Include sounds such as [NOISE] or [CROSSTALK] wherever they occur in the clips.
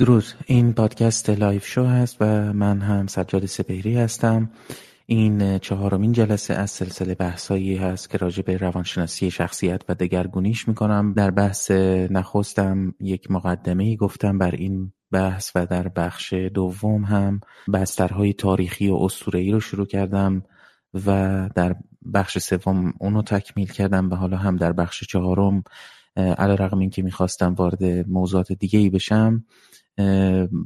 درود. این پادکست لایف شو هست و من هم سجاد سپهری هستم. این چهارمین جلسه از سلسله بحثایی هست که راجع به روانشناسی شخصیت و دگرگونیش می‌کنم. در بحث نخستم یک مقدمه گفتم بر این بحث و در بخش دوم هم بسترهای تاریخی و اسطوره‌ای رو شروع کردم و در بخش سوم اونو تکمیل کردم و حالا هم در بخش چهارم علی رقم این که می‌خواستم وارد موضوعات دیگه ای بشم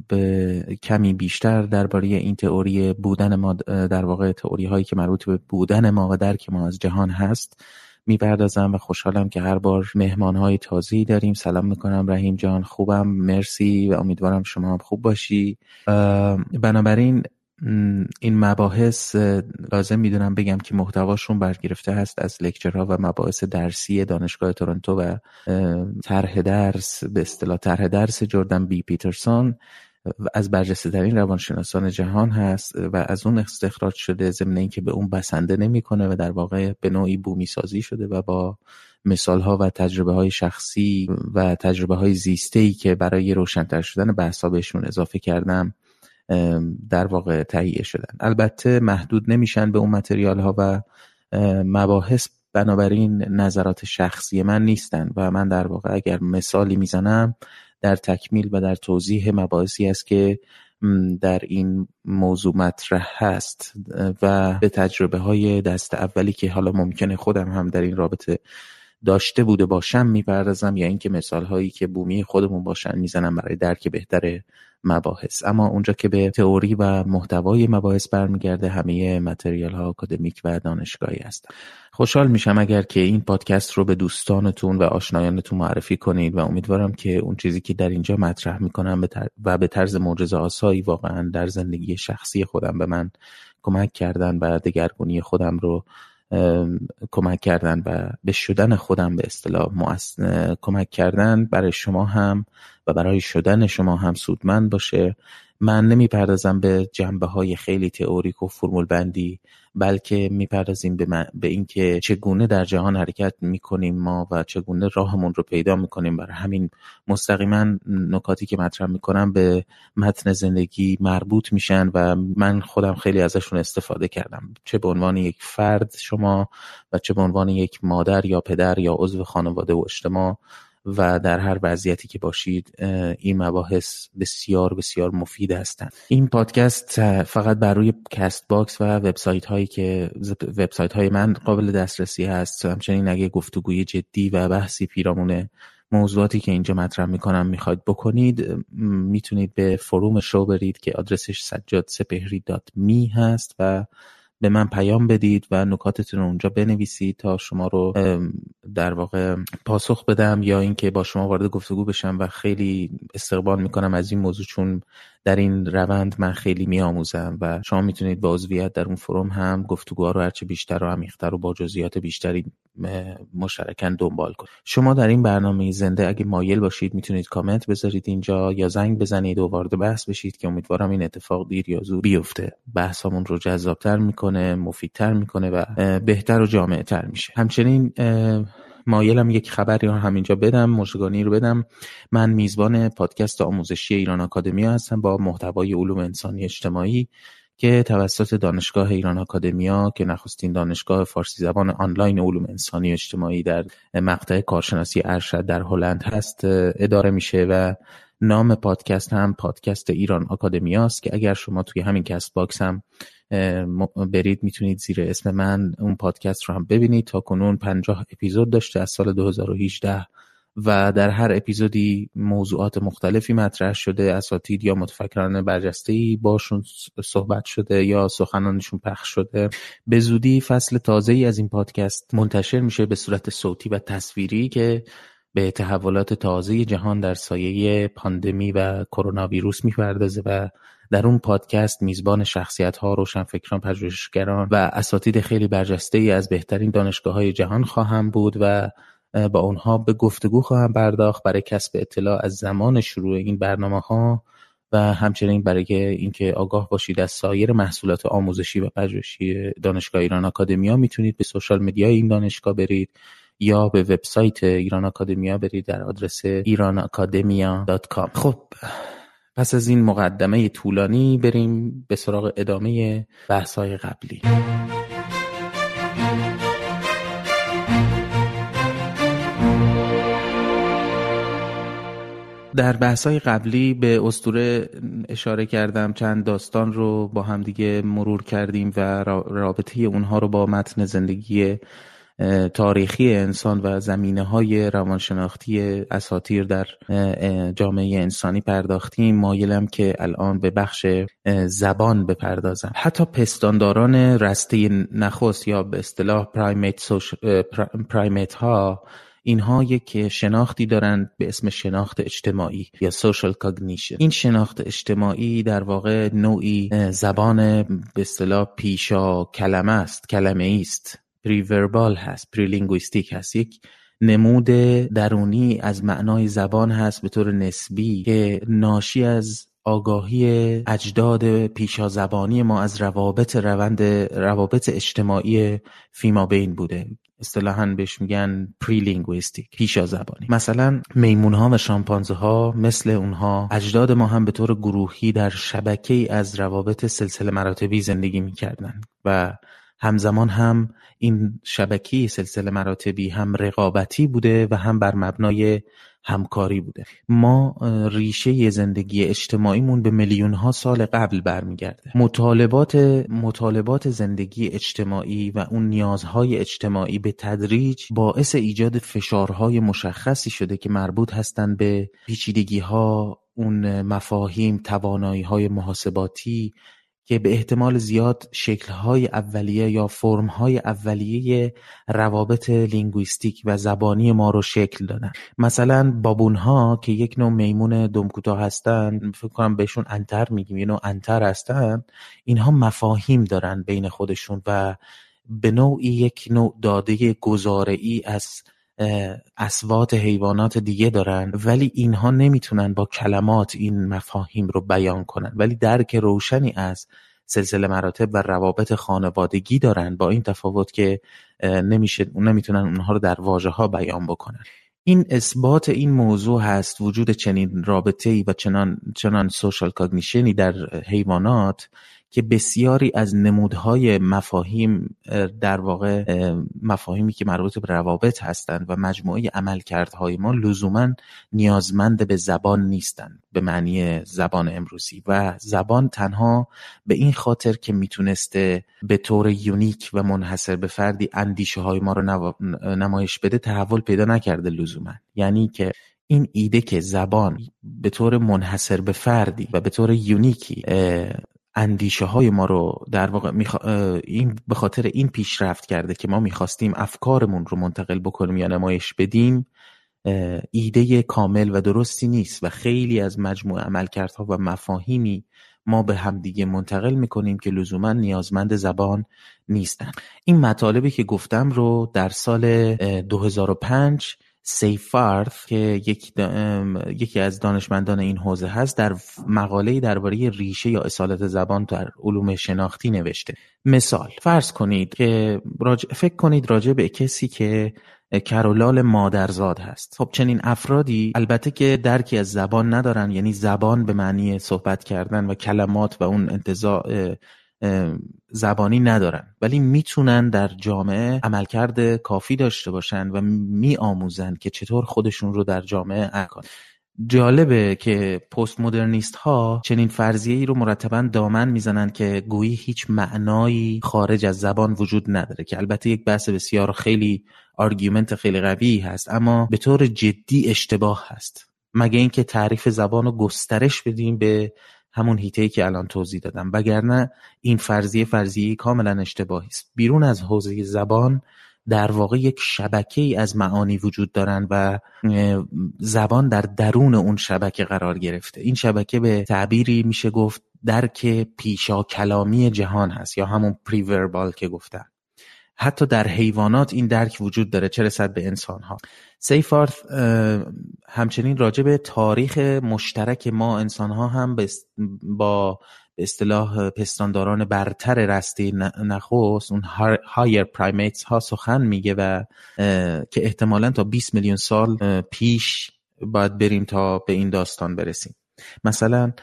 به کمی بیشتر درباره این تئوری بودن ما در واقع تئوری هایی که مربوط به بودن ما و درک ما از جهان هست می‌پردازم و خوشحالم که هر بار مهمان های تازی داریم. سلام می‌کنم رحیم جان خوبم مرسی و امیدوارم شما هم خوب باشی. بنابراین این مباحث لازم می‌دونم بگم که محتواشون برگرفته هست از لکچرها و مباحث درسی دانشگاه تورنتو و طرح درس به اصطلاح طرح درس جردن بی پیترسون. از برجسته ترین روانشناسان جهان هست و از اون استخراج شده ضمن اینکه به اون بسنده نمی‌کنه و در واقع به نوعی بومی سازی شده و با مثال ها و تجربه های شخصی و تجربه های زیسته ای که برای روشنتر شدن بحثا بهشون اضافه کردم در واقع تهیه شدن. البته محدود نمیشن به اون متریال ها و مباحث بنابراین نظرات شخصی من نیستن و من در واقع اگر مثالی می‌زنم در تکمیل و در توضیح مباحثی است که در این موضوع مطرح هست و به تجربه های دست اولی که حالا ممکنه خودم هم در این رابطه داشته بوده باشم می‌پردازم یا اینکه مثال هایی که بومی خودمون باشن می‌زنم برای درک بهتر مباحث. اما اونجا که به تئوری و محتوای مباحث برمیگرده همه متریال ها آکادمیک و دانشگاهی هستن. خوشحال میشم اگر که این پادکست رو به دوستانتون و آشنایانتون معرفی کنید و امیدوارم که اون چیزی که در اینجا مطرح می‌کنم و به طرز معجزه آسایی واقعا در زندگی شخصی خودم به من کمک کردن و دگرگونی خودم رو کمک کردن و به شدن خودم به اصطلاح کمک کردن برای شما هم و برای شدن شما هم سودمند باشه. من نمی‌پردازم به جنبه های خیلی تئوریک و فرمول بندی بلکه می‌پردازیم به, به اینکه چگونه در جهان حرکت می‌کنیم ما و چگونه راهمون رو پیدا می‌کنیم. برای همین مستقیما نکاتی که مطرح می‌کنم به متن زندگی مربوط میشن و من خودم خیلی ازشون استفاده کردم. چه به عنوان یک فرد شما و چه به عنوان یک مادر یا پدر یا عضو خانواده و اجتماع و در هر وضعیتی که باشید این مباحث بسیار بسیار مفید هستند. این پادکست فقط بر روی Castbox و وبسایت هایی که وبسایت های من قابل دسترسی هست. همچنین اگه گفتگوی جدی و بحثی پیرامون موضوعاتی که اینجا مطرح می‌کنم می‌خواید بکنید می‌تونید به فروم شو برید که آدرسش سجاد سپهری دات می هست و به من پیام بدید و نکاتتون رو اونجا بنویسید تا شما رو در واقع پاسخ بدم یا اینکه با شما وارد گفتگو بشم و خیلی استقبال می‌کنم از این موضوع چون در این روند من خیلی میآموزم و شما می‌تونید با عضویت در اون فروم هم گفتگوها رو هرچه بیشتر و عمیقتر و با جزئیات بیشتری مشترکن دنبال کنید. شما در این برنامه زنده اگه مایل باشید می‌تونید کامنت بذارید اینجا یا زنگ بزنید و وارد بحث بشید که امیدوارم این اتفاق دیر یا زود بیفته. بحثمون رو جذابتر می‌کنه مفیدتر می‌کنه و بهتر و جامعتر میشه. همچنین مایلم یک خبری رو همینجا بدم مشگانی رو بدم. من میزبان پادکست آموزشی ایران آکادمیا هستم با محتوای علوم انسانی اجتماعی که توسط دانشگاه ایران آکادمیا که نخستین دانشگاه فارسی زبان آنلاین علوم انسانی اجتماعی در مقطع کارشناسی ارشد در هلند هست اداره میشه و نام پادکست هم پادکست ایران آکادمیاست که اگر شما توی همین Castbox هم برید می‌تونید زیر اسم من اون پادکست رو هم ببینید. تا کنون پنجاه اپیزود داشته از سال 2018 و در هر اپیزودی موضوعات مختلفی مطرح شده. اساتید یا متفکران برجسته ای باشون صحبت شده یا سخنانشون پخش شده. به زودی فصل تازه ای از این پادکست منتشر میشه به صورت صوتی و تصویری که به تحولات تازه جهان در سایه پاندمی و کرونا ویروس می‌پردازه و در اون پادکست میزبان شخصیت ها روشنفکران پژوهشگران و اساتید خیلی برجسته ای از بهترین دانشگاه های جهان خواهم بود و با اونها به گفتگو خواهم پرداخت برای کسب اطلاع از زمان شروع این برنامه ها و همچنین برای اینکه آگاه باشید از سایر محصولات آموزشی و پژوهشی دانشگاه ایران آکادمیا می‌تونید به سوشال مدیا این دانشگاه برید یا به وبسایت ایران آکادمیا برید در آدرس کام. خب پس از این مقدمه طولانی بریم به سراغ ادامه بحث‌های قبلی. در بحث‌های قبلی به استوره اشاره کردم چند داستان رو با هم دیگه مرور کردیم و رابطه اونها رو با متن زندگی تاریخی انسان و زمینه های روانشناختی اساتیر در جامعه انسانی پرداختیم. مایلم که الان به بخش زبان بپردازم. حتی پستانداران رسته نخست یا به اصطلاح پرایمیت, پرایمیت ها اینها یک شناختی دارند به اسم شناخت اجتماعی یا social cognition. این شناخت اجتماعی در واقع نوعی زبان به اصطلاح پیشا کلمه است کلمه است. preverbal هست prelinguistic هست. یک نمود درونی از معنای زبان هست به طور نسبی که ناشی از آگاهی اجداد پیشا زبانی ما از روابط روند روابط اجتماعی فیما بین بوده. اصطلاحا بهش میگن prelinguistic پیشا زبانی مثلا میمون ها و شامپانزه ها مثل اونها اجداد ما هم به طور گروهی در شبکه از روابط سلسله مراتبی زندگی می‌کردن و همزمان هم این شبکه سلسله مراتبی هم رقابتی بوده و هم بر مبنای همکاری بوده. ما ریشه زندگی اجتماعیمون به میلیون ها سال قبل برمیگرده. مطالبات مطالبات زندگی اجتماعی و اون نیازهای اجتماعی به تدریج باعث ایجاد فشارهای مشخصی شده که مربوط هستند به پیچیدگی ها اون مفاهیم توانایی های محاسباتی که به احتمال زیاد شکل‌های اولیه یا فرم‌های اولیه روابط linguistic و زبانی ما رو شکل دادن. مثلا بابونها که یک نوع میمون دمکوتاه هستند فکر کنم بهشون انتر میگیم یه نوع انتر هستن اینها مفاهیم دارن بین خودشون و به نوعی یک نوع داده گذاری از اصوات حیوانات دیگه دارن ولی اینها نمی‌تونن با کلمات این مفاهیم رو بیان کنن. ولی درک روشنی از سلسله مراتب و روابط خانوادگی دارن با این تفاوت که نمیشه نمی‌تونن اونها رو در واژه ها بیان بکنن. این اثبات این موضوع هست وجود چنین رابطه ای و چنان چنان سوشال کاگنیشنی در حیوانات که بسیاری از نمودهای مفاهیم در واقع مفاهیمی که مربوط به روابط هستند و مجموعه عملکردهای ما لزوما نیازمند به زبان نیستند به معنی زبان امروزی. و زبان تنها به این خاطر که می‌تونسته به طور یونیک و منحصر به فردی اندیشه های ما رو نمایش بده تحول پیدا نکرده لزوما. یعنی که این ایده که زبان به طور منحصر به فردی و به طور یونیکی اندیشه های ما رو در واقع این به خاطر این پیشرفت کرده که ما می‌خواستیم افکارمون رو منتقل بکنیم یا نمایش بدیم ایده کامل و درستی نیست و خیلی از مجموع عملکردها و مفاهیمی ما به همدیگه منتقل می‌کنیم که لزوما نیازمند زبان نیستن. این مطالبی که گفتم رو در سال 2005 سیفارث که یک یکی از دانشمندان این حوزه هست در مقاله درباره ریشه یا اصالت زبان در علوم شناختی نوشته. مثال فرض کنید که فکر کنید راجع به کسی که کرولال مادرزاد هست. خب چنین افرادی البته که درکی از زبان ندارن یعنی زبان به معنی صحبت کردن و کلمات و اون انتظاع زبانی ندارن. ولی می‌تونن در جامعه عملکرد کافی داشته باشن و میآموزن که چطور خودشون رو در جامعه act کنن جالبه که پست مدرنیست ها چنین فرضیه ای رو مرتبا دامن می‌زنند که گویی هیچ معنایی خارج از زبان وجود نداره که البته یک بحث بسیار خیلی argument خیلی قوی هست اما به طور جدی اشتباه هست. مگه اینکه تعریف زبان رو گسترش بدیم به همون هیته که الان توضیح دادم. وگرنه این فرضیه فرضیه کاملا اشتباهی است. بیرون از حوزه زبان در واقع یک شبکه ای از معانی وجود دارن و زبان در درون اون شبکه قرار گرفته. این شبکه به تعبیری میشه گفت درک پیشا کلامی جهان هست یا همون پریوربال که گفتم. حتی در حیوانات این درک وجود داره چه رسد به انسان ها سیفارث همچنین راجع به تاریخ مشترک ما انسان ها هم با به اصطلاح پستانداران برتر رسته نخست اون هایر پرایمیتس ها سخن میگه و که احتمالا تا 20 میلیون سال پیش باید بریم تا به این داستان برسیم. مثلا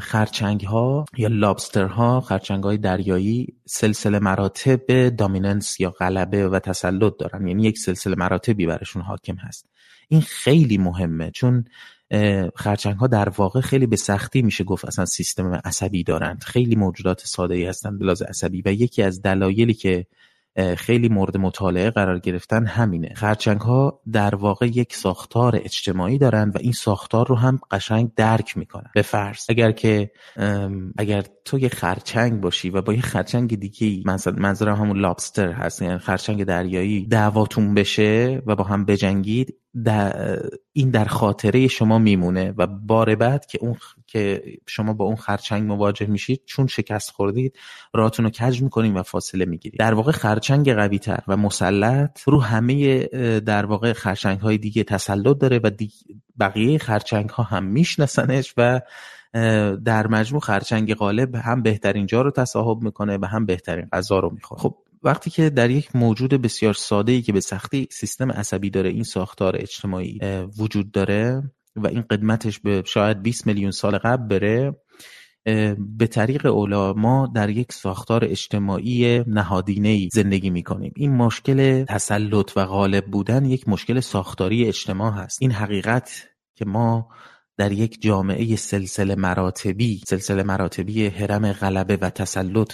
خرچنگ ها یا لابستر ها خرچنگ های دریایی سلسله مراتب دامیننس یا غلبه و تسلط دارن. یعنی یک سلسله مراتبی برشون حاکم هست. این خیلی مهمه چون خرچنگ ها در واقع خیلی به سختی میشه گفت اصلا سیستم عصبی دارند خیلی موجودات ساده ای هستند بلاز عصبی و یکی از دلایلی که خیلی مورد مطالعه قرار گرفتن همینه. خرچنگ ها در واقع یک ساختار اجتماعی دارند و این ساختار رو هم قشنگ درک می‌کنن. به فرض اگر که اگر تو یه خرچنگ باشی و با یه خرچنگ دیگه منظورم همون لابستر هست یعنی خرچنگ دریایی دعواتون بشه و با هم بجنگید این در خاطره شما میمونه و بار بعد که اون که شما با اون خرچنگ مواجه میشید چون شکست خوردید راتون رو کج می‌کنید و فاصله می‌گیرید در واقع خرچنگ قوی تر و مسلط رو همه در واقع خرچنگ های دیگه تسلط داره و بقیه خرچنگ ها هم میشناسنش و در مجموع خرچنگ غالب هم بهترین جا رو تصاحب می‌کنه و هم بهترین غذا رو می‌خوره. خب وقتی که در یک موجود بسیار ساده ای که به سختی سیستم عصبی داره این ساختار اجتماعی وجود داره و این قدمتش به شاید 20 میلیون سال قبل بره به طریق اولا ما در یک ساختار اجتماعی نهادینه زندگی می کنیم این مشکل تسلط و غالب بودن یک مشکل ساختاری اجتماع هست. این حقیقت که ما در یک جامعه سلسله مراتبی سلسله مراتبی حرم غلبه و تسلط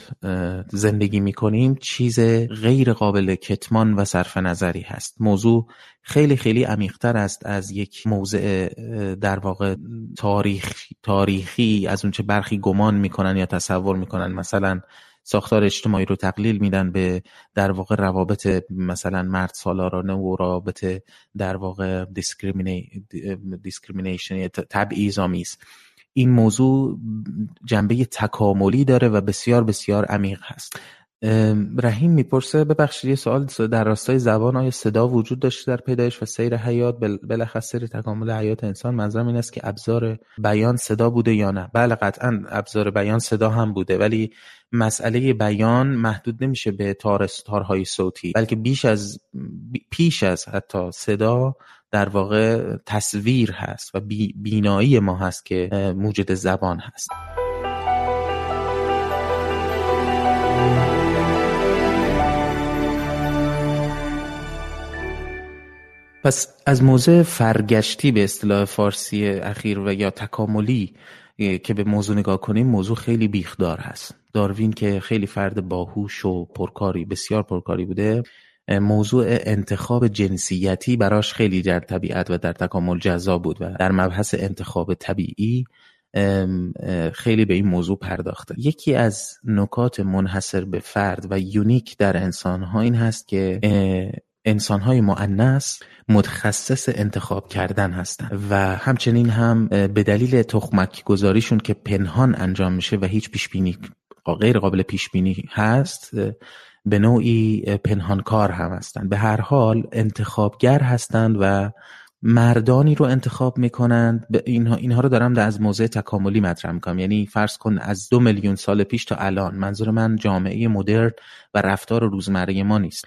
زندگی می کنیم چیز غیر قابل کتمان و صرف نظری هست. موضوع خیلی خیلی عمیقتر است از یک موضع در واقع تاریخ تاریخی از اونچه برخی گمان می‌کنن یا تصور می‌کنن. مثلا ساختار اجتماعی رو تقلیل میدن به در واقع روابط مثلا مرد سالارانه و رابطه در واقع discrimination تبعیض آمیز این موضوع جنبه تکاملی داره و بسیار بسیار عمیق هست. رحیم می‌پرسه ببخشید یه سوال در راستای زبان آیا صدا وجود داشته در پیدایش و سیر حیات؟ بلخص سیر تکامل حیات انسان. منظرم این است که ابزار بیان صدا بوده یا نه. بله قطعا ابزار بیان صدا هم بوده ولی مسئله بیان محدود نمیشه به تارهای صوتی بلکه بیش از پیش از حتی صدا در واقع تصویر هست و بینایی ما هست که موجود زبان هست. پس از موضع فرگشتی به اصطلاح فارسی اخیر و یا تکاملی که به موضوع نگاه کنیم موضوع خیلی بیخدار هست. داروین که خیلی فرد باهوش و پرکاری بسیار پرکاری بوده موضوع انتخاب جنسیتی براش خیلی در طبیعت و در تکامل جذاب بود و در مبحث انتخاب طبیعی خیلی به این موضوع پرداخته. یکی از نکات منحصر به فرد و یونیک در انسان ها این هست که انسان های معنس متخصص انتخاب کردن هستند و همچنین هم به دلیل تخمک گذاریشون که پنهان انجام میشه و هیچ پیش بینی غیر قابل پیش بینی هست به نوعی پنهانکار هم هستند. به هر حال انتخابگر هستند و مردانی رو انتخاب می‌کنند. اینها, اینها رو دارم در از موضع تکاملی مطرح می‌کنم. یعنی فرض کن از دو میلیون سال پیش تا الان منظور من جامعه مدرن و رفتار روزمره ما نیست.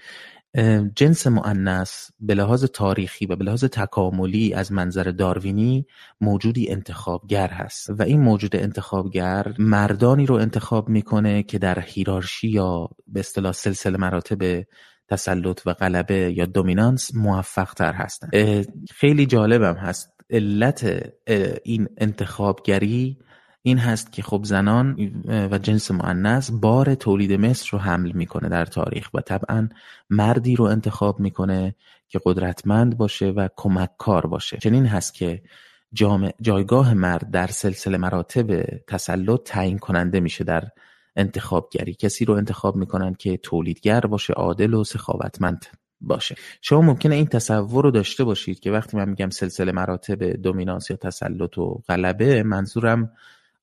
جنس مؤنث به لحاظ تاریخی و به لحاظ تکاملی از منظر داروینی موجودی انتخابگر هست و این موجود انتخابگر مردانی رو انتخاب می‌کنه که در هیرارشی یا به اصطلاح سلسله مراتب تسلط و غلبه یا دومینانس موفق تر هستن خیلی جالبم هست. علت این انتخابگری این هست که خب زنان و جنس معنیس بار تولید مصر رو حمل می‌کنه در تاریخ و طبعا مردی رو انتخاب می‌کنه که قدرتمند باشه و کمک کار باشه. چنین هست که جایگاه مرد در سلسله مراتب تسلط تعیین کننده میشه در انتخابگری. کسی رو انتخاب می‌کنن که تولیدگر باشه عادل و سخاوتمند باشه. شما ممکنه این تصور رو داشته باشید که وقتی من میگم سلسله مراتب دومینانس یا تسلط و غلبه منظورم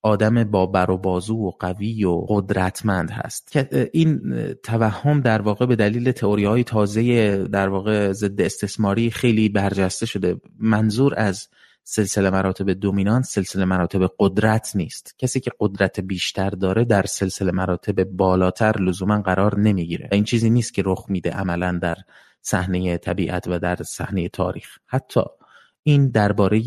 آدم با بر و بازو و قوی و قدرتمند هست. که این توهم در واقع به دلیل تئوری های تازه در واقع ضد استثماری خیلی برجسته شده. منظور از سلسله مراتب دومینانت سلسله مراتب قدرت نیست. کسی که قدرت بیشتر داره در سلسله مراتب بالاتر لزوما قرار نمی‌گیره. این چیزی نیست که رخ میده عملا در صحنه طبیعت و در صحنه تاریخ. حتی این درباره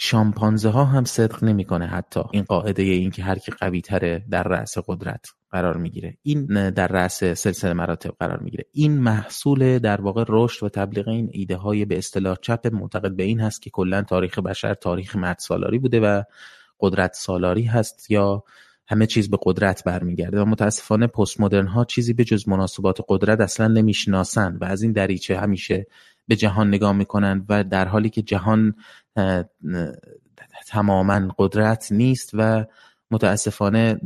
شامپانزه ها هم صدق نمی‌کنه حتی. این قاعده این که هر کی قوی تره در رأس قدرت قرار می‌گیره. این در رأس سلسله مراتب قرار می‌گیره. این محصول در واقع رشد و تبلیغ این ایده های به اصطلاح چپ معتقد به این هست که کلا تاریخ بشر تاریخ مرد سالاری بوده و قدرت سالاری هست یا همه چیز به قدرت برمیگرده و متاسفانه پست مدرن ها چیزی به جز مناسبات قدرت اصلا نمی‌شناسند و از این دریچه همیشه به جهان نگاه می‌کنند و در حالی که جهان تماما قدرت نیست و متاسفانه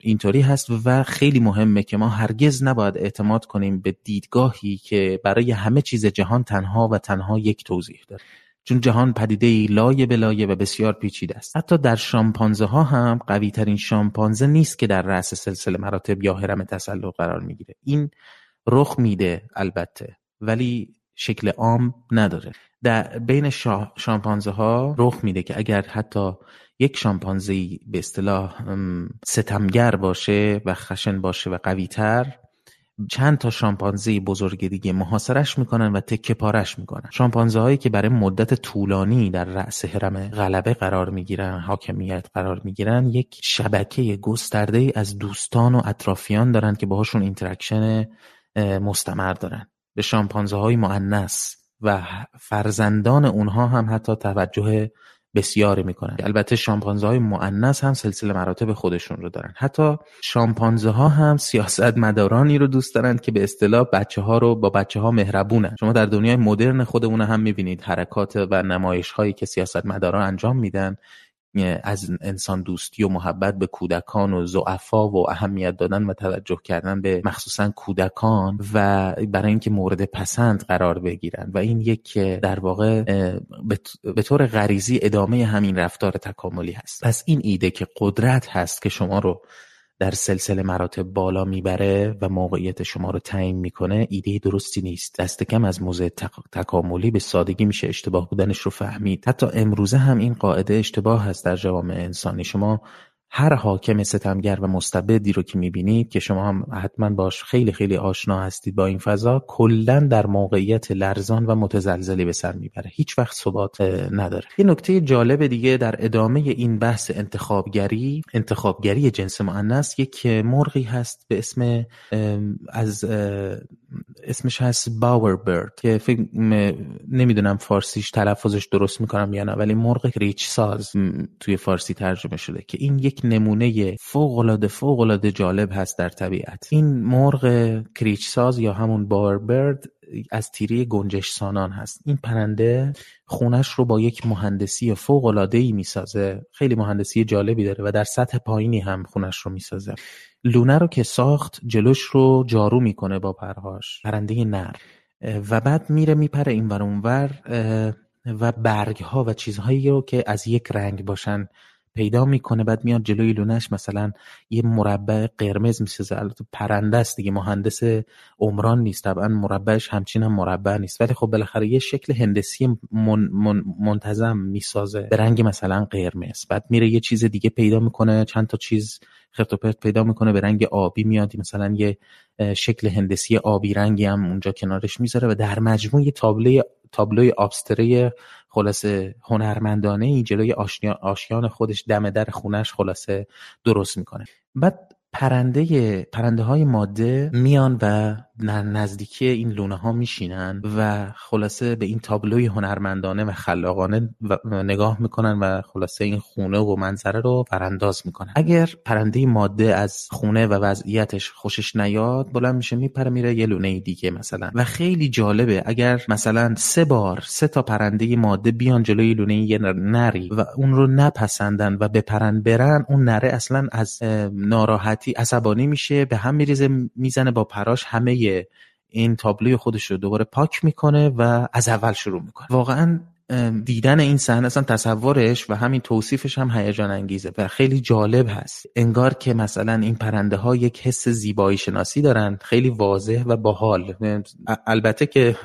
اینطوری هست و خیلی مهمه که ما هرگز نباید اعتماد کنیم به دیدگاهی که برای همه چیز جهان تنها و تنها یک توضیح داره. چون جهان پدیده ای لایه به لایه و بسیار پیچیده است. حتی در شامپانزه ها هم قوی ترین شامپانزه نیست که در رأس سلسله مراتب یا حرم تسلط قرار می‌گیره. این رخ میده البته. ولی شکل عام نداره. در بین شامپانزه ها رخ میده که اگر حتی یک شامپانزه به اصطلاح ستمگر باشه و خشن باشه و قوی تر چند تا شامپانزه بزرگ دیگه محاصرش می‌کنن و تکه پارش می‌کنن. شامپانزه هایی که برای مدت طولانی در رأس هرم غلبه قرار می‌گیرن حاکمیت قرار می‌گیرن یک شبکه گسترده از دوستان و اطرافیان دارن که باهاشون interaction مستمر دارن. به شامپانزه های معنس و فرزندان اونها هم حتی توجه بسیاری می‌کنن. البته شامپانزه های معنس هم سلسله مراتب خودشون رو دارن. حتی شامپانزه ها هم سیاست مدارانی رو دوست دارن که به اصطلاح بچه ها رو با بچه ها مهربونن. شما در دنیای مدرن خودمون هم می‌بینید حرکات و نمایش هایی که سیاست مداران انجام میدن. از انسان دوستی و محبت به کودکان و زعفا و اهمیت دادن و توجه کردن به مخصوصا کودکان و برای اینکه مورد پسند قرار بگیرن. و این یک در واقع به طور غریزی ادامه همین رفتار تکاملی هست. پس این ایده که قدرت هست که شما رو در سلسله مراتب بالا می‌بره و موقعیت شما رو تعیین می‌کنه ایده درستی نیست. دست کم از موضع تکاملی به سادگی میشه اشتباه بودنش رو فهمید. حتی امروزه هم این قاعده اشتباه هست در جوامع انسانی. شما هر حاکم ستمگر و مستبدی رو که می‌بینید که شما هم حتما باش خیلی خیلی آشنا هستید با این فضا کلا در موقعیت لرزان و متزلزلی به سر می‌بره. هیچ وقت ثبات نداره. یه نکته جالب دیگه در ادامه این بحث انتخابگری انتخابگری جنس مؤنث یک مرغی هست به اسم از اسمش هست باور برد که فکر نمی‌دونم فارسیش تلفظش درست می‌کنم یا نه ولی مرغ ریچ ساز توی فارسی ترجمه شده که این یک نمونه فوق العاده فوق العاده جالب هست در طبیعت. این مرغ کریچ ساز یا همون باور برد از تیری گنجش سانان هست. این پرنده خونش رو با یک مهندسی فوق العاده ای می‌سازه. خیلی مهندسی جالبی داره و در سطح پایینی هم خونش رو می‌سازه. لونه رو که ساخت جلوش رو جارو می‌کنه با پرهاش. پرنده نر. و بعد میره میپره این ور اونور و برگ ها و چیزهایی رو که از یک رنگ باشن پیدا می‌کنه بعد میاد جلوی لونش مثلا یه مربع قرمز می‌سازه. البته پرنده است دیگه مهندس عمران نیست. طبعا مربعش همچین هم مربع نیست. ولی خب بالاخره یه شکل هندسی من، من، منتظم می‌سازه. به رنگ مثلا قرمز. بعد میره یه چیز دیگه پیدا می‌کنه چند تا چیز خرت و پرت پیدا می‌کنه به رنگ آبی میاد. مثلا یه شکل هندسی آبی رنگی هم اونجا کنارش می‌ذاره و در مجموع یه تابلوی تابلوی آبستره خلاصه هنرمندانه ای جلوی آشیان خودش دم در خونش خلاصه درست می‌کنه. بعد پرنده پرنده های ماده میان و نزدیکی این لونه ها میشینن و خلاصه به این تابلوی هنرمندانه و خلاقانه نگاه می‌کنن و خلاصه این خونه و منظره رو برانداز می‌کنن. اگر پرنده ماده از خونه و وضعیتش خوشش نیاد بلند میشه میپره میره یه لونه دیگه مثلا. و خیلی جالبه اگر مثلا سه بار سه تا پرنده ماده بیان جلوی لونه یه نری و اون رو نپسندن و بپرن برن اون نره اصلا از ناراحتی عصبانی میشه به هم میریزه می‌زنه با پراش همه این تابلوی خودش رو دوباره پاک می‌کنه و از اول شروع می‌کنه. واقعا دیدن این صحنه اصلا تصورش و همین توصیفش هم هیجان انگیزه و خیلی جالب هست. انگار که مثلا این پرنده ها یک حس زیبایی شناسی دارن خیلی واضح و باحال. البته که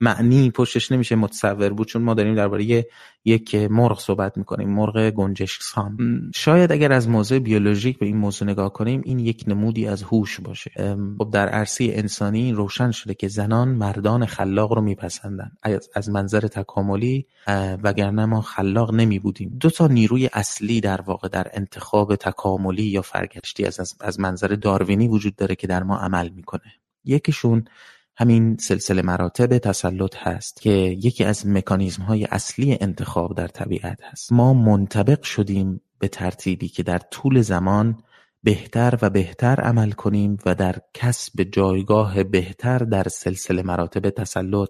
معنی پشتش نمیشه متصور بود چون ما داریم درباره یک مرغ صحبت می‌کنیم مرغ گنجش سام. شاید اگر از موضوع بیولوژیک به این موضوع نگاه کنیم این یک نمودی از هوش باشه. خب در عرصه انسانی روشن شده که زنان مردان خلاق رو میپسندن. از منظر تکاملی وگرنه ما خلاق نمی بودیم دو تا نیروی اصلی در واقع در انتخاب تکاملی یا فرگشتی از, از منظر داروینی وجود داره که در ما عمل می‌کنه. یکیشون همین سلسله مراتب تسلط هست که یکی از مکانیزم های اصلی انتخاب در طبیعت هست. ما منطبق شدیم به ترتیبی که در طول زمان بهتر و بهتر عمل کنیم و در کسب جایگاه بهتر در سلسله مراتب تسلط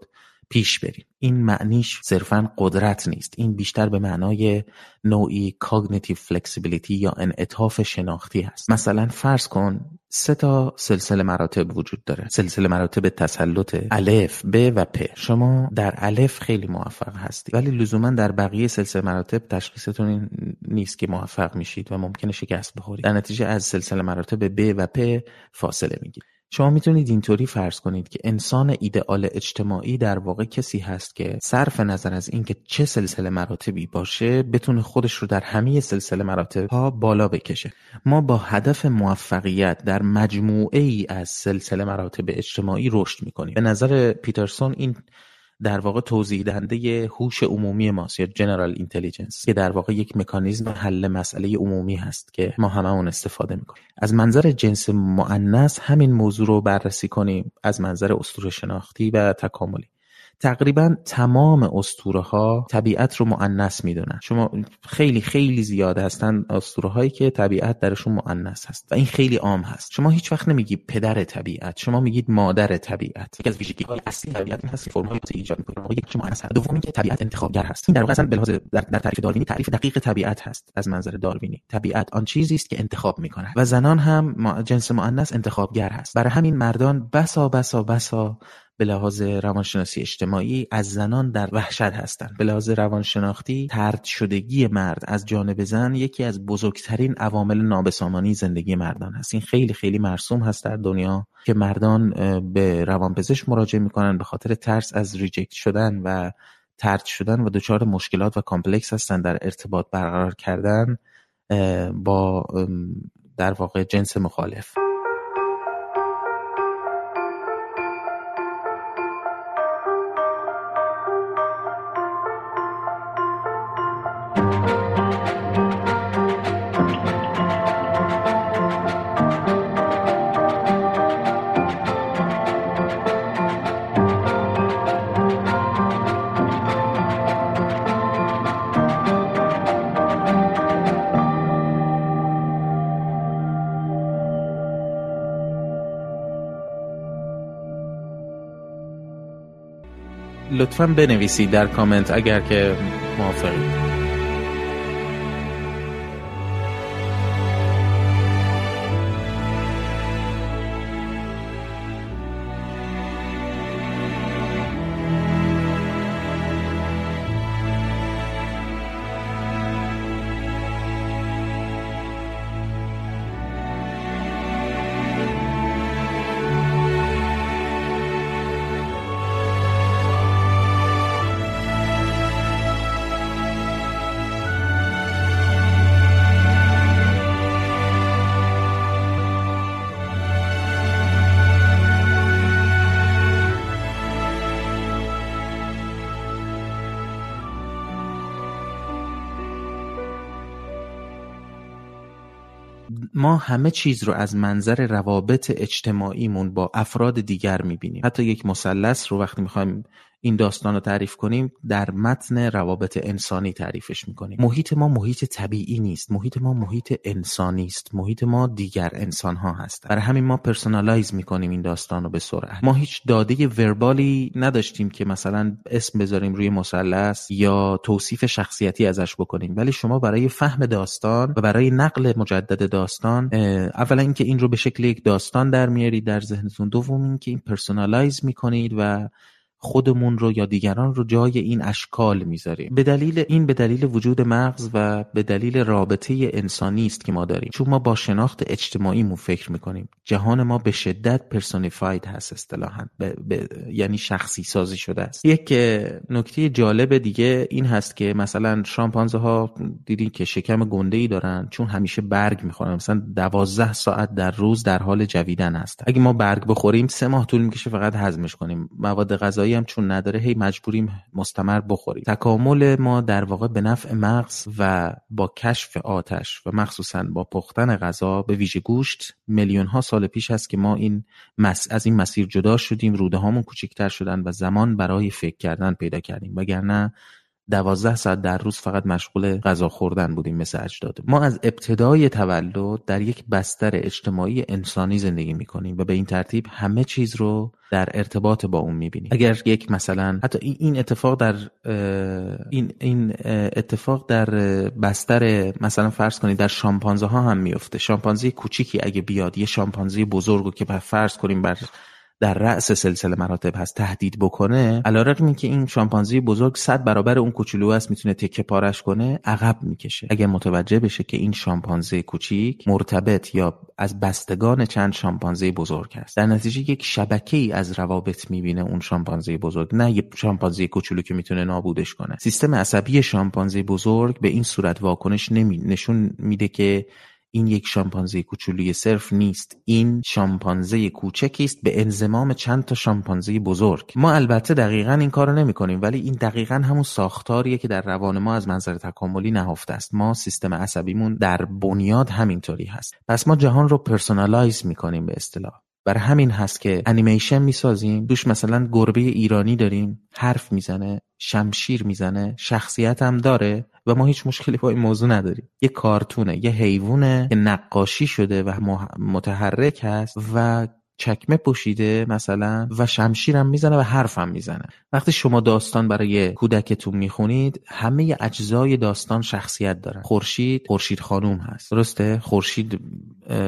پیش بریم. این معنیش صرفا قدرت نیست. این بیشتر به معنای نوعی cognitive flexibility یا انعطاف شناختی هست. مثلا فرض کن سه تا سلسله مراتب وجود داره. سلسله مراتب تسلط الف ب و پ. شما در الف خیلی موفق هستید. ولی لزوما در بقیه سلسله مراتب تشخیصتون نیست که موفق میشید و ممکنه شکست بخورید. در نتیجه از سلسله مراتب ب و پ فاصله می‌گیرید. شما می‌تونید اینطوری فرض کنید که انسان ایدئال اجتماعی در واقع کسی هست که صرف نظر از اینکه چه سلسله مراتبی باشه بتونه خودش رو در همه سلسله مراتب ها بالا بکشه. ما با هدف موفقیت در مجموعه ای از سلسله مراتب اجتماعی رشد می‌کنیم. به نظر پیترسون این در واقع توضیح دهنده هوش عمومی ماست یا جنرال اینتلیجنس که در واقع یک مکانیزم حل مسئله عمومی هست که ما همه اون استفاده می‌کنیم. از منظر جنس معنس همین موضوع رو بررسی کنیم از منظر اسطوره شناختی و تکاملی. تقریبا تمام اسطوره ها طبیعت رو مؤنث می‌دونن. شما خیلی خیلی زیاد هستن اسطوره هایی که طبیعت درشون مؤنث هست و این خیلی عام هست. شما هیچ وقت نمیگی پدر طبیعت شما میگید مادر طبیعت. یکی از ویژگی های اصلی طبیعت این هست که فرم های ایجاد می‌کنه یک مؤنث هست دوم که طبیعت انتخابگر هست. این در واقع اصلا در, در تعریف داروینی تعریف دقیق طبیعت هست از منظر داروینی. طبیعت آن چیزی است که انتخاب می‌کنه و زنان هم جنس مؤنث انتخابگر هست. برای همین مردان بسا بسا بسا به لحاظ روانشناسی اجتماعی از زنان در وحشت هستند. به لحاظ روانشناختی طرد شدگی مرد از جانب زن یکی از بزرگترین عوامل نابسامانی زندگی مردان هست. این خیلی خیلی مرسوم هست در دنیا که مردان به روانپزشک مراجعه می‌کنن به خاطر ترس از reject شدن و طرد شدن و دچار مشکلات و complex هستن در ارتباط برقرار کردن با در واقع جنس مخالف. لطفا بنویسید در کامنت اگر که موافقید. همه چیز رو از منظر روابط اجتماعیمون با افراد دیگر می‌بینیم. حتی یک مثلث رو وقتی می‌خوایم این داستان رو تعریف کنیم در متن روابط انسانی تعریفش می‌کنیم. محیط ما محیط طبیعی نیست. محیط ما محیط انسانی است. محیط ما دیگر انسان ها هست برای همین ما personalize می‌کنیم این داستان رو به سرعت. ما هیچ داده verbal ی نداشتیم که مثلا اسم بذاریم روی مثلث یا توصیف شخصیتی ازش بکنیم. ولی شما برای فهم داستان و برای نقل مجدد داستان اولا اینکه این رو به شکل یک داستان در میارید در ذهنتون. دوم اینکه این personalize می‌کنید و خودمون رو یا دیگران رو جای این اشکال می‌ذاریم. به دلیل این به دلیل وجود مغز و به دلیل رابطه انسانی است که ما داریم. چون ما با شناخت اجتماعیمون فکر می‌کنیم. جهان ما به شدت personified هست اصطلاحا. یعنی شخصی سازی شده است. یک نکته جالب دیگه این هست که مثلا شامپانزه ها دیدین که شکم گنده ای دارن چون همیشه برگ می‌خورن. مثلا دوازده ساعت در روز در حال جویدن هست. اگه ما برگ بخوریم سه ماه طول می‌کشه فقط هضمش کنیم. مواد غذایی هم چون نداره هی مجبوریم مستمر بخوریم. تکامل ما در واقع به نفع مغز و با کشف آتش و مخصوصا با پختن غذا به ویژه گوشت میلیون ها سال پیش هست که ما این مس... از این مسیر جدا شدیم روده هامون کوچکتر شدن و زمان برای فکر کردن پیدا کردیم. وگرنه دوازده ساعت در روز فقط مشغول غذا خوردن بودیم مثل اجداد. ما از ابتدای تولد در یک بستر اجتماعی انسانی زندگی می‌کنیم و به این ترتیب همه چیز رو در ارتباط با اون می‌بینیم. اگر یک مثلا حتی این اتفاق در این این اتفاق در بستر مثلا فرض کنید در شامپانزه ها هم میفته شامپانزه کوچیکی اگه بیاد یه شامپانزه بزرگو که فرض کنیم بر در رأس سلسله مراتب هست تهدید بکنه. علیرغم اینکه این شامپانزی بزرگ صد برابر اون کوچولو است می‌تونه تکه پارش کنه عقب می‌کشه. اگر متوجه بشه که این شامپانزه کوچیک مرتبط یا از بستگان چند شامپانزه بزرگ است. در نتیجه یک شبکه ای از روابط می‌بینه اون شامپانزه بزرگ نه یک شامپانزه کوچولو که می‌تونه نابودش کنه. سیستم عصبی شامپانزه بزرگ به این صورت واکنش نمی نشون میده که این یک شامپانزه کوچولوی صرف نیست. این شامپانزه کوچکی است به انضمام چند تا شامپانزه بزرگ. ما البته دقیقا این کارو نمی کنیم ولی این دقیقا همون ساختاریه که در روان ما از منظر تکاملی نهفته است. ما سیستم عصبیمون در بنیاد همینطوری هست. پس ما جهان رو personalize می‌کنیم به اصطلاح. برای همین هست که انیمیشن می‌سازیم. دوش مثلا گربه ایرانی داریم. حرف می‌زنه. شمشیر می‌زنه شخصیت هم داره و ما هیچ مشکلی با این موضوع نداریم. یه کارتونه یه حیوانه که نقاشی شده و متحرک هست و چکمه پوشیده مثلا و شمشیرم می‌زنه و حرفم می‌زنه. وقتی شما داستان برای کودکتون می‌خونید همه اجزای داستان شخصیت دارن. خورشید خورشید خانوم هست. درسته؟ خورشید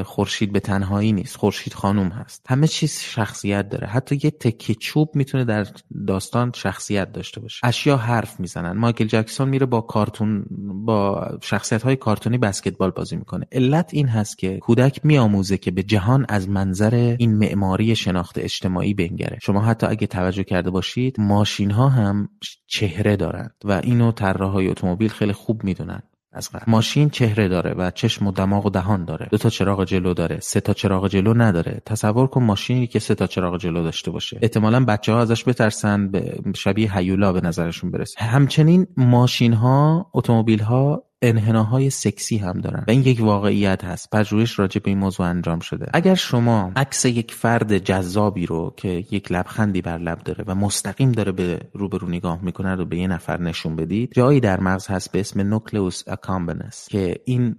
خورشید به تنهایی نیست. خورشید خانوم هست. همه چیز شخصیت داره. حتی یه تکه چوب می‌تونه در داستان شخصیت داشته باشه. اشیا حرف می‌زنن. مایکل جکسون میره با کارتون با شخصیت های کارتونی بسکتبال بازی می‌کنه. علت این هست که کودک میآموزه که به جهان از منظر این معماری شناخت اجتماعی بنگره. شما حتی اگه توجه کرده باشید ماشین ها هم چهره دارند و اینو طراحهای اتومبیل خیلی خوب می‌دونن از ماشین چهره داره و چشم و دماغ و دهان داره. دو تا چراغ جلو داره سه تا چراغ جلو نداره. تصور کن ماشینی که سه تا چراغ جلو داشته باشه. احتمالا بچه ها ازش بترسن به شبیه هیولا به نظرشون برسه. همچنین ماشین ها اتومبیل ها انحناهای سکسی هم دارن. و این یک واقعیت هست. پژوهش راجع به این موضوع انجام شده. اگر شما عکس یک فرد جذابی رو که یک لبخندی بر لب داره و مستقیم داره به روبرو نگاه می‌کنه رو به یه نفر نشون بدید جایی در مغز هست به اسم نوکلئوس اکامبنس که این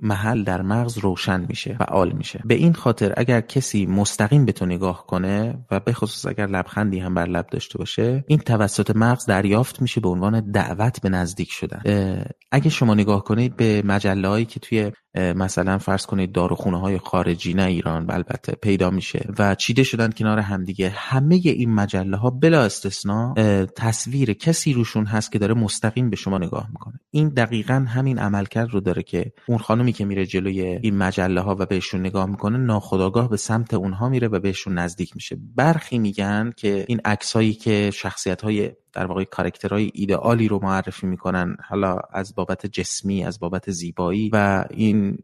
محل در مغز روشن میشه فعال میشه. به این خاطر اگر کسی مستقیم به تو نگاه کنه و به خصوص اگر لبخندی هم بر لب داشته باشه این توسط مغز دریافت میشه به عنوان دعوت به نزدیک شدن. اگه شما نگاه کنید به مجله هایی که توی مثلا فرض کنید داروخونه های خارجی نه ایران البته پیدا میشه و چیده شدن کنار همدیگه. همه این مجله ها بلا استثنا تصویر کسی روشون هست که داره مستقیم به شما نگاه می‌کنه. این دقیقا همین عملکرد رو داره که اون خانمی که میره جلوی این مجله ها و بهشون نگاه می‌کنه ناخداگاه به سمت اونها میره و بهشون نزدیک میشه. برخی میگن که این عکسایی که شخصیت های در واقع کارکترهای ایدئالی رو معرفی می‌کنن حالا از بابت جسمی از بابت زیبایی و این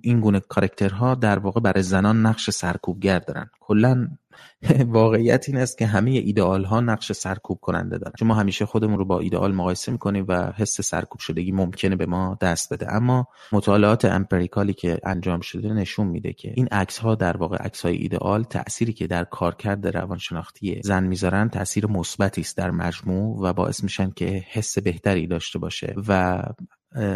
این گونه کارکترها در واقع برای زنان نقش سرکوبگر دارن. کلا [LAUGHS] واقعیت این است که همه ایدئال ها نقش سرکوب کننده دارن. چون ما همیشه خودمون رو با ایدئال مقایسه می‌کنیم و حس سرکوب شدگی ممکنه به ما دست بده. اما مطالعات امپریکالی که انجام شده نشون میده که این عکس ها در واقع عکس های ایدئال تأثیری که در کارکرد روانشناختی زن می‌ذارن تاثیر مثبتی است در مجموع و باعث میشن که حس بهتری داشته باشه و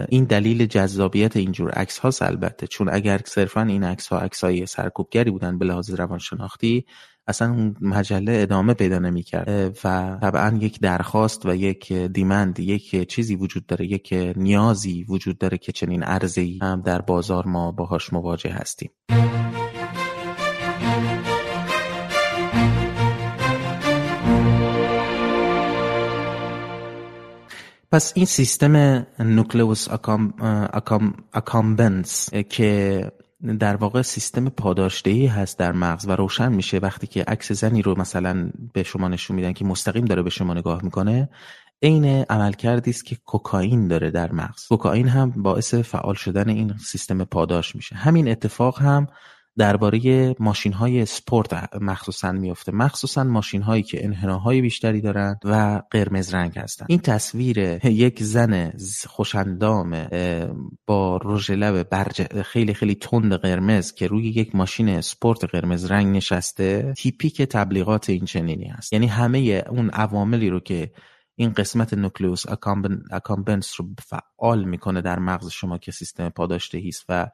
این دلیل جذابیت اینجور عکس ها البته. چون اگر صرفا این عکس ها عکس های سرکوبگری بودن به لحاظ روانشناختی اصلا اون مجله ادامه پیدا نمی‌کرد. و طبعا یک درخواست و یک دیمند یک چیزی وجود داره یک نیازی وجود داره که چنین عرضی هم در بازار ما باهاش مواجه هستیم. پس این سیستم nucleus accum، accum، accumbens که در واقع سیستم پاداشدهی هست در مغز و روشن میشه وقتی که عکس زنی رو مثلا به شما نشون میدن که مستقیم داره به شما نگاه می‌کنه عین عملکردی است که کوکائین داره در مغز. کوکائین هم باعث فعال شدن این سیستم پاداش میشه. همین اتفاق هم درباره ماشین های سپورت مخصوصا میفته مخصوصا ماشین هایی که انحناهای بیشتری دارند و قرمز رنگ هستند این تصویر یک زن خوشندام با رژ لب برج خیلی خیلی تند قرمز که روی یک ماشین سپورت قرمز رنگ نشسته تیپیک تبلیغات این چنینی است یعنی همه اون عواملی رو که این قسمت nucleus accumbens رو فعال می‌کنه در مغز شما که سیستم پاداشدهی است و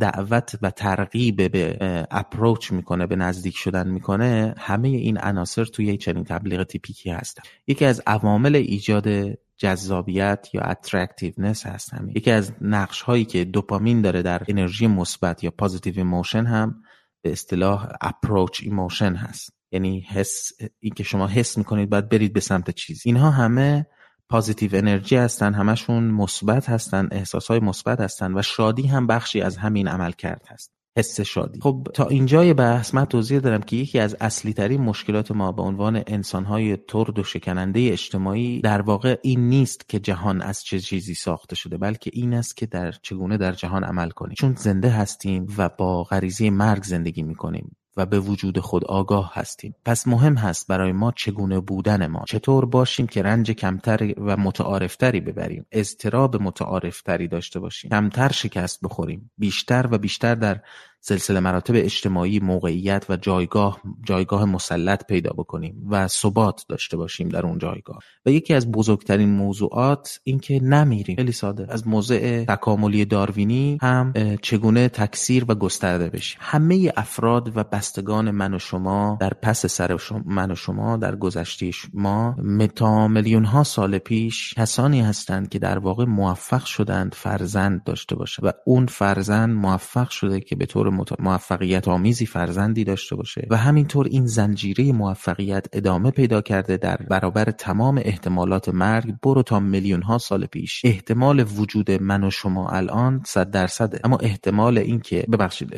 دعوت و ترغیب به approach می‌کنه به نزدیک شدن می‌کنه همه این عناصر توی چنین تبلیغ تیپیکی هستن. یکی از عوامل ایجاد جذابیت یا attractiveness هست همین. یکی از نقش هایی که دوپامین داره در انرژی مثبت یا positive emotion هم به اصطلاح approach emotion هست. یعنی حس این که شما حس می‌کنید باید برید به سمت چیز اینها همه positive انرژی هستن همشون مثبت هستن احساس های مثبت هستن و شادی هم بخشی از همین عملکرد هست. حس شادی. خب تا اینجای بحث من توضیح دارم که یکی از اصلی ترین مشکلات ما به عنوان انسان های ترد و شکننده اجتماعی در واقع این نیست که جهان از چه چیزی ساخته شده بلکه این است که در چگونه در جهان عمل کنیم. چون زنده هستیم و با غریزه مرگ زندگی می‌کنیم. و به وجود خود آگاه هستیم. پس مهم هست برای ما چگونه بودن ما. چطور باشیم که رنج کمتر و متعارفتری ببریم. اضطراب متعارفتری داشته باشیم. کمتر شکست بخوریم. بیشتر و بیشتر در سلسله مراتب اجتماعی موقعیت و جایگاه جایگاه مسلط پیدا بکنیم و ثبات داشته باشیم در اون جایگاه. و یکی از بزرگترین موضوعات اینکه نمیریم. خیلی ساده. از موضع تکاملی داروینی هم چگونه تکثیر و گسترده بشیم. همه افراد و بستگان من و شما در پس سر من و شما در گذشته ما متا میلیون ها سال پیش کسانی هستند که در واقع موفق شدند فرزند داشته باشه و اون فرزند موفق شده که به طور موفقیت آمیزی فرزندی داشته باشه و همینطور این زنجیره موفقیت ادامه پیدا کرده در برابر تمام احتمالات مرگ برو تا میلیون ها سال پیش. احتمال وجود من و شما الان صد درصده. اما احتمال اینکه ببخشید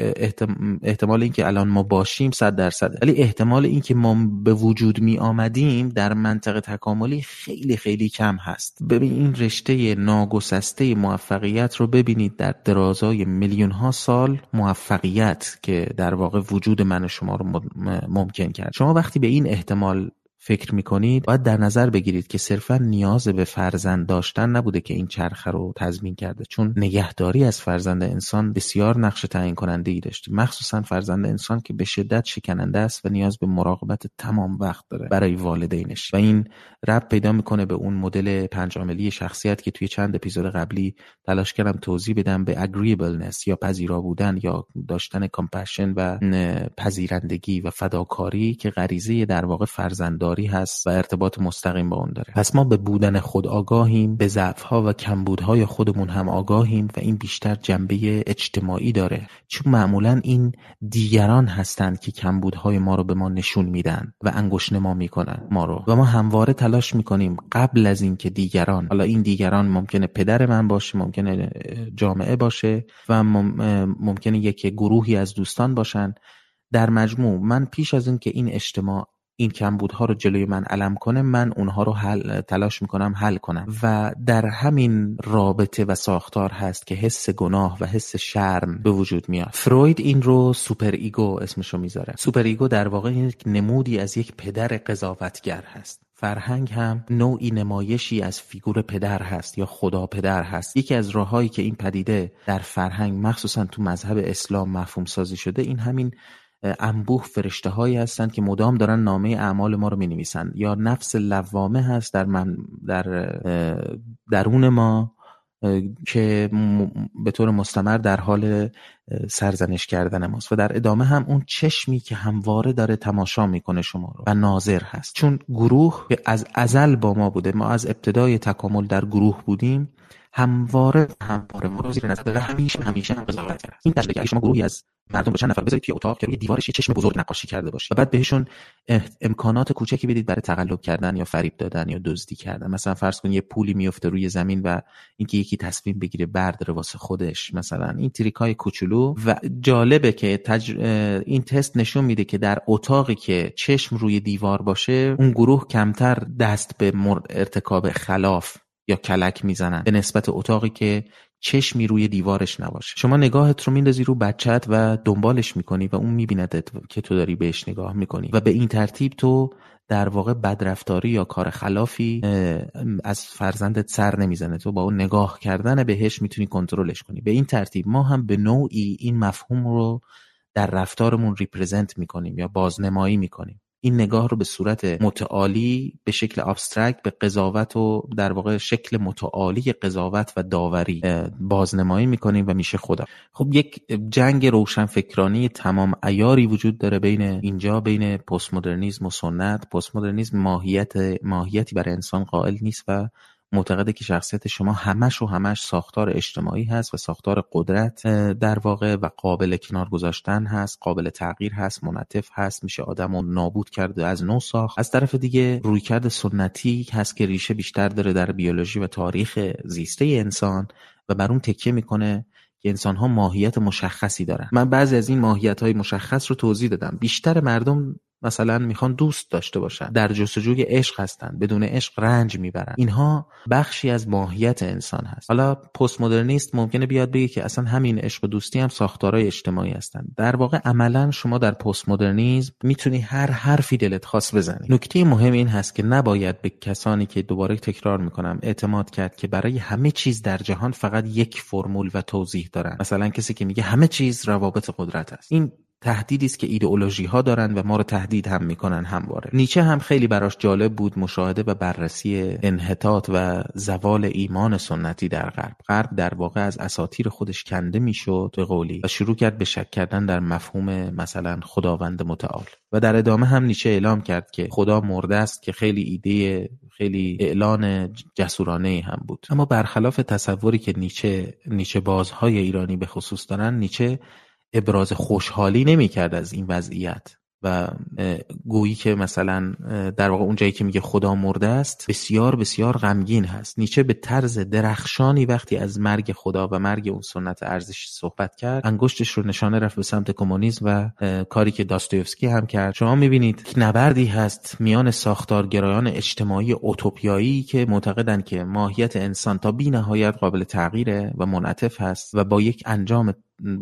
احتمال اینکه الان ما باشیم صد درصده. ولی احتمال اینکه ما به وجود می آمدیم در منطقه تکاملی خیلی خیلی کم هست. ببین این رشته ناگسسته موفقیت رو ببینید در درازای میلیون ها سال موفق که در واقع وجود من و شما رو ممکن کرد. شما وقتی به این احتمال فکر می‌کنید؟ باید در نظر بگیرید که صرفا نیاز به فرزند داشتن نبوده که این چرخه رو تضمین کرده. چون نگهداری از فرزند انسان بسیار نقش تعیین کننده ای داشته. مخصوصا فرزند انسان که به شدت شکننده است و نیاز به مراقبت تمام وقت داره برای والدینش. و این رب پیدا می‌کنه به اون مدل پنج عاملی شخصیت که توی چند اپیزود قبلی تلاش کردم توضیح بدم به agreeableness یا پذیرا بودن یا داشتن کمپشن و پذیرندگی و فداکاری که غریزه در واقع فرزندداری هست و ارتباط مستقیم با اون داره. پس ما به بودن خود آگاهیم به ضعفها و کمبودهای خودمون هم آگاهیم و این بیشتر جنبه اجتماعی داره. چون معمولا این دیگران هستند که کمبودهای ما رو به ما نشون میدن و انگشت ما می‌کنن ما رو. و ما همواره تلاش می‌کنیم قبل از اینکه دیگران حالا این دیگران ممکنه پدر من باشه ممکنه جامعه باشه و ممکنه یک گروهی از دوستان باشن. در مجموع من پیش از اینکه این اجتماع این کمبودها رو جلوی من علم کنه من اونها رو حل تلاش می‌کنم حل کنم. و در همین رابطه و ساختار هست که حس گناه و حس شرم به وجود میاد. فروید این رو superego اسمشو می‌ذاره. superego در واقع یک نمودی از یک پدر قضاوتگر هست. فرهنگ هم نوعی نمایشی از فیگور پدر هست یا خدا پدر هست. یکی از راههایی که این پدیده در فرهنگ مخصوصا تو مذهب اسلام مفهوم سازی شده این همین انبوه فرشته هایی هستند که مدام دارن نامه اعمال ما رو می نویسن یا نفس لوامه هست در من در درون ما که به طور مستمر در حال سرزنش کردن ماست. و در ادامه هم اون چشمی که همواره داره تماشا می‌کنه شما رو. و ناظر هست. چون گروه از ازل با ما بوده ما از ابتدای تکامل در گروه بودیم همواره همواره ما رو زیر نظر همیشه همیشه هم قضاوت کرد. این تشکیل شما گروهی از مردم رو چند نفر بذارید توی اتاق که روی دیوارش یه چشم بزرگ نقاشی کرده باشه. و بعد بهشون امکانات کوچکی بدید برای تقلب کردن یا فریب دادن یا دزدی کردن. مثلا فرض کن یه پولی میفته روی زمین و اینکه یکی تصمیم بگیره برداره واسه خودش مثلا. این تریکای کوچولو. و جالبه که تج... این تست نشون میده که در اتاقی که چشم روی دیوار باشه اون گروه کمتر دست به ارتکاب خلاف یا کلک می‌زنن. به نسبت اتاقی که چشمی روی دیوارش نباشه. شما نگاهت رو میندازی رو بچت و دنبالش می‌کنی و اون میبیندت که تو داری بهش نگاه می‌کنی. و به این ترتیب تو در واقع بدرفتاری یا کار خلافی از فرزندت سر نمی‌زنه. تو با اون نگاه کردن بهش می‌تونی کنترلش کنی. به این ترتیب ما هم به نوعی این مفهوم رو در رفتارمون represent می‌کنیم یا بازنمایی می‌کنیم. این نگاه رو به صورت متعالی به شکل abstract به قضاوت و در واقع شکل متعالی قضاوت و داوری بازنمایی می‌کنیم و میشه خدا. خب یک جنگ روشن فکرانی تمام ایاری وجود داره بین اینجا بین پست مدرنیسم و سنت. پست مدرنیسم ماهیت ماهیتی برای انسان قائل نیست و معتقده که شخصیت شما همش و همش ساختار اجتماعی هست و ساختار قدرت در واقع و قابل کنار گذاشتن هست قابل تغییر هست منطف هست میشه آدم رو نابود کرده از نو ساخت. از طرف دیگه رویکرد سنتی هست که ریشه بیشتر داره در بیولوژی و تاریخ زیسته انسان و بر اون تکیه می‌کنه که انسان ها ماهیت مشخصی دارن. من بعضی از این ماهیت های مشخص رو توضیح دادم. بیشتر مردم مثلا می‌خوان دوست داشته باشن در جستجوی عشق هستن بدون عشق رنج می‌برن. اینها بخشی از ماهیت انسان هست. حالا پست مدرنیست ممکنه بیاد بگه که اصلا همین عشق و دوستی هم ساختارهای اجتماعی هستن. در واقع عملا شما در پست مدرنیسم می‌تونی هر حرفی دلت خواست بزنی. نکته مهم این هست که نباید به کسانی که دوباره تکرار می‌کنم اعتماد کرد که برای همه چیز در جهان فقط یک فرمول و توضیح دارن. مثلا کسی که میگه همه چیز روابط قدرت است. این تهدیدی است که ایدئولوژی ها دارند و ما رو تهدید هم می‌کنن همواره. نیچه هم خیلی براش جالب بود مشاهده و بررسی انحطاط و زوال ایمان سنتی در غرب. غرب در واقع از اساطیر خودش کنده می‌شد به قولی و شروع کرد به شک کردن در مفهوم مثلا خداوند متعال. و در ادامه هم نیچه اعلام کرد که خدا مرده است که خیلی ایده خیلی اعلان جسورانه هم بود. اما برخلاف تصوری که نیچه نیچه بازهای ایرانی به خصوص دارن نیچه ابراز خوشحالی نمی‌کرد از این وضعیت و گویی که مثلا در واقع اون جایی که میگه خدا مرده است بسیار بسیار غمگین هست. نیچه به طرز درخشانی وقتی از مرگ خدا و مرگ اون سنت ارزشی صحبت کرد انگشتش رو نشانه رفت به سمت کمونیسم و کاری که داستویفسکی هم کرد. شما می‌بینید نبردی هست میان ساختارگرایان اجتماعی اوتوپیایی که معتقدند که ماهیت انسان تا بی نهایت قابل تغییره و منعطف هست و با یک انجام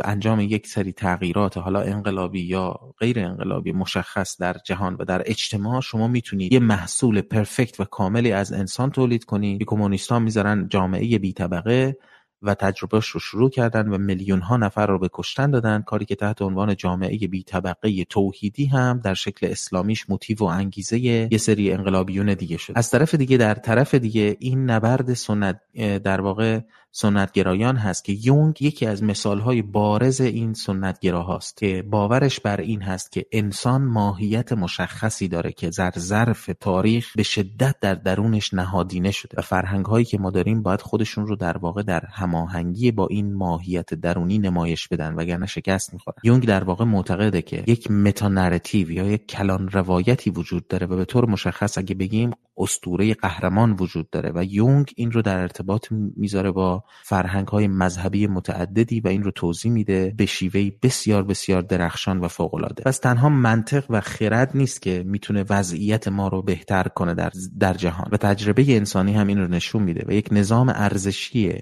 انجام یک سری تغییرات حالا انقلابی یا غیر انقلابی مشخص در جهان و در اجتماع شما می‌تونید یه محصول پرفکت و کاملی از انسان تولید کنید. کمونیست می‌ذارن جامعه بی طبقه و تجربهش رو شروع کردن و میلیون ها نفر رو به کشتن دادن. کاری که تحت عنوان جامعه بی طبقه توحیدی هم در شکل اسلامیش موتیو و انگیزه یه سری انقلابیون دیگه شد از طرف دیگه در طرف دیگه این نبرد سنت در واقع سنتگرایان هست که یونگ یکی از مثالهای بارز این سنتگراهاست که باورش بر این هست که انسان ماهیت مشخصی داره که در ظرف تاریخ به شدت در درونش نهادینه شده و فرهنگ هایی که ما داریم باید خودشون رو در واقع در هماهنگی با این ماهیت درونی نمایش بدن وگرنه شکست می‌خورن یونگ در واقع معتقده که یک متا یا یک کلان روایتی وجود داره و به طور مشخص اگه بگیم اسطوره قهرمان وجود داره و یونگ این رو در ارتباط می‌ذاره با فرهنگ های مذهبی متعددی و این رو توضیح میده به شیوهی بسیار بسیار درخشان و فوق العاده پس تنها منطق و خرد نیست که می‌تونه وضعیت ما رو بهتر کنه در, در جهان. و تجربه انسانی هم این رو نشون میده و یک نظام ارزشی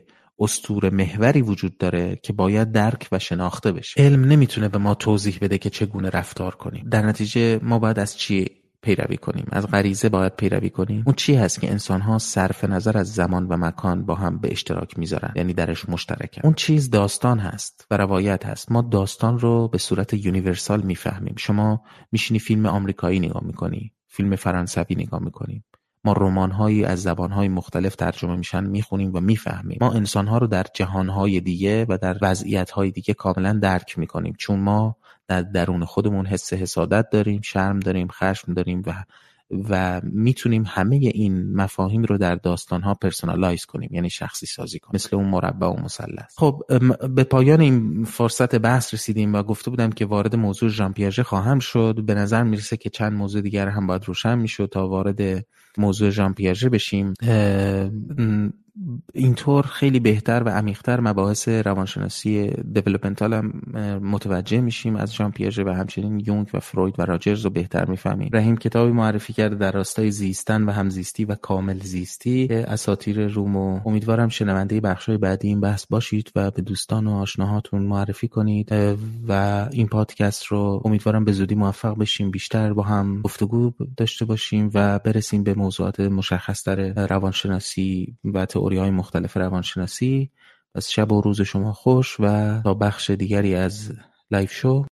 استور محوری وجود داره که باید درک و شناخته بشه. علم نمی‌تونه به ما توضیح بده که چگونه رفتار کنیم. در نتیجه ما باید از چی پیروی کنیم. از غریزه باید پیروی کنیم. اون چی هست که انسان ها صرف نظر از زمان و مکان با هم به اشتراک می‌ذارن یعنی درش مشترکن. اون چیز داستان هست و روایت هست. ما داستان رو به صورت یونیورسال می‌فهمیم. شما میشینی فیلم آمریکایی نگاه می‌کنی فیلم فرانسوی نگاه می‌کنیم ما رمان از زبان های مختلف ترجمه میشن می‌خونیم و می‌فهمیم. ما انسان ها رو در جهان های دیگه و در وضعیت دیگه کاملا درک می‌کنیم. چون ما در درون خودمون حس حسادت داریم شرم داریم خشم داریم و و می‌تونیم همه این مفاهیم رو در داستان ها personalize کنیم یعنی شخصی سازی کنیم مثل اون مربع و مثلث. خب به پایان این فرصت بحث رسیدیم و گفته بودم که وارد موضوع ژان خواهم شد. به نظر می‌رسه که چند موضوع دیگر هم باید روشن می‌شد تا وارد موضوع ژان بشیم. اینطور خیلی بهتر و عمیقتر مباحث روانشناسی developmental هم متوجه میشیم. از ژان پیاژه و همچنین یونگ و فروید و راجرز رو بهتر می‌فهمیم. رحیم کتابی معرفی کرده در راستای زیستن و همزیستی و کامل زیستی. اساتیر روم و امیدوارم شنونده بخشای بعدی این بحث باشید و به دوستان و آشناهاتون معرفی کنید. و این پادکست رو امیدوارم به زودی موفق بشیم. بیشتر با هم گفتگو داشته باشیم و برسیم به موضوعات مشخص روانشناسی و های مختلف روانشناسی. پس شب و روز شما خوش و تا بخش دیگری از لایف شو.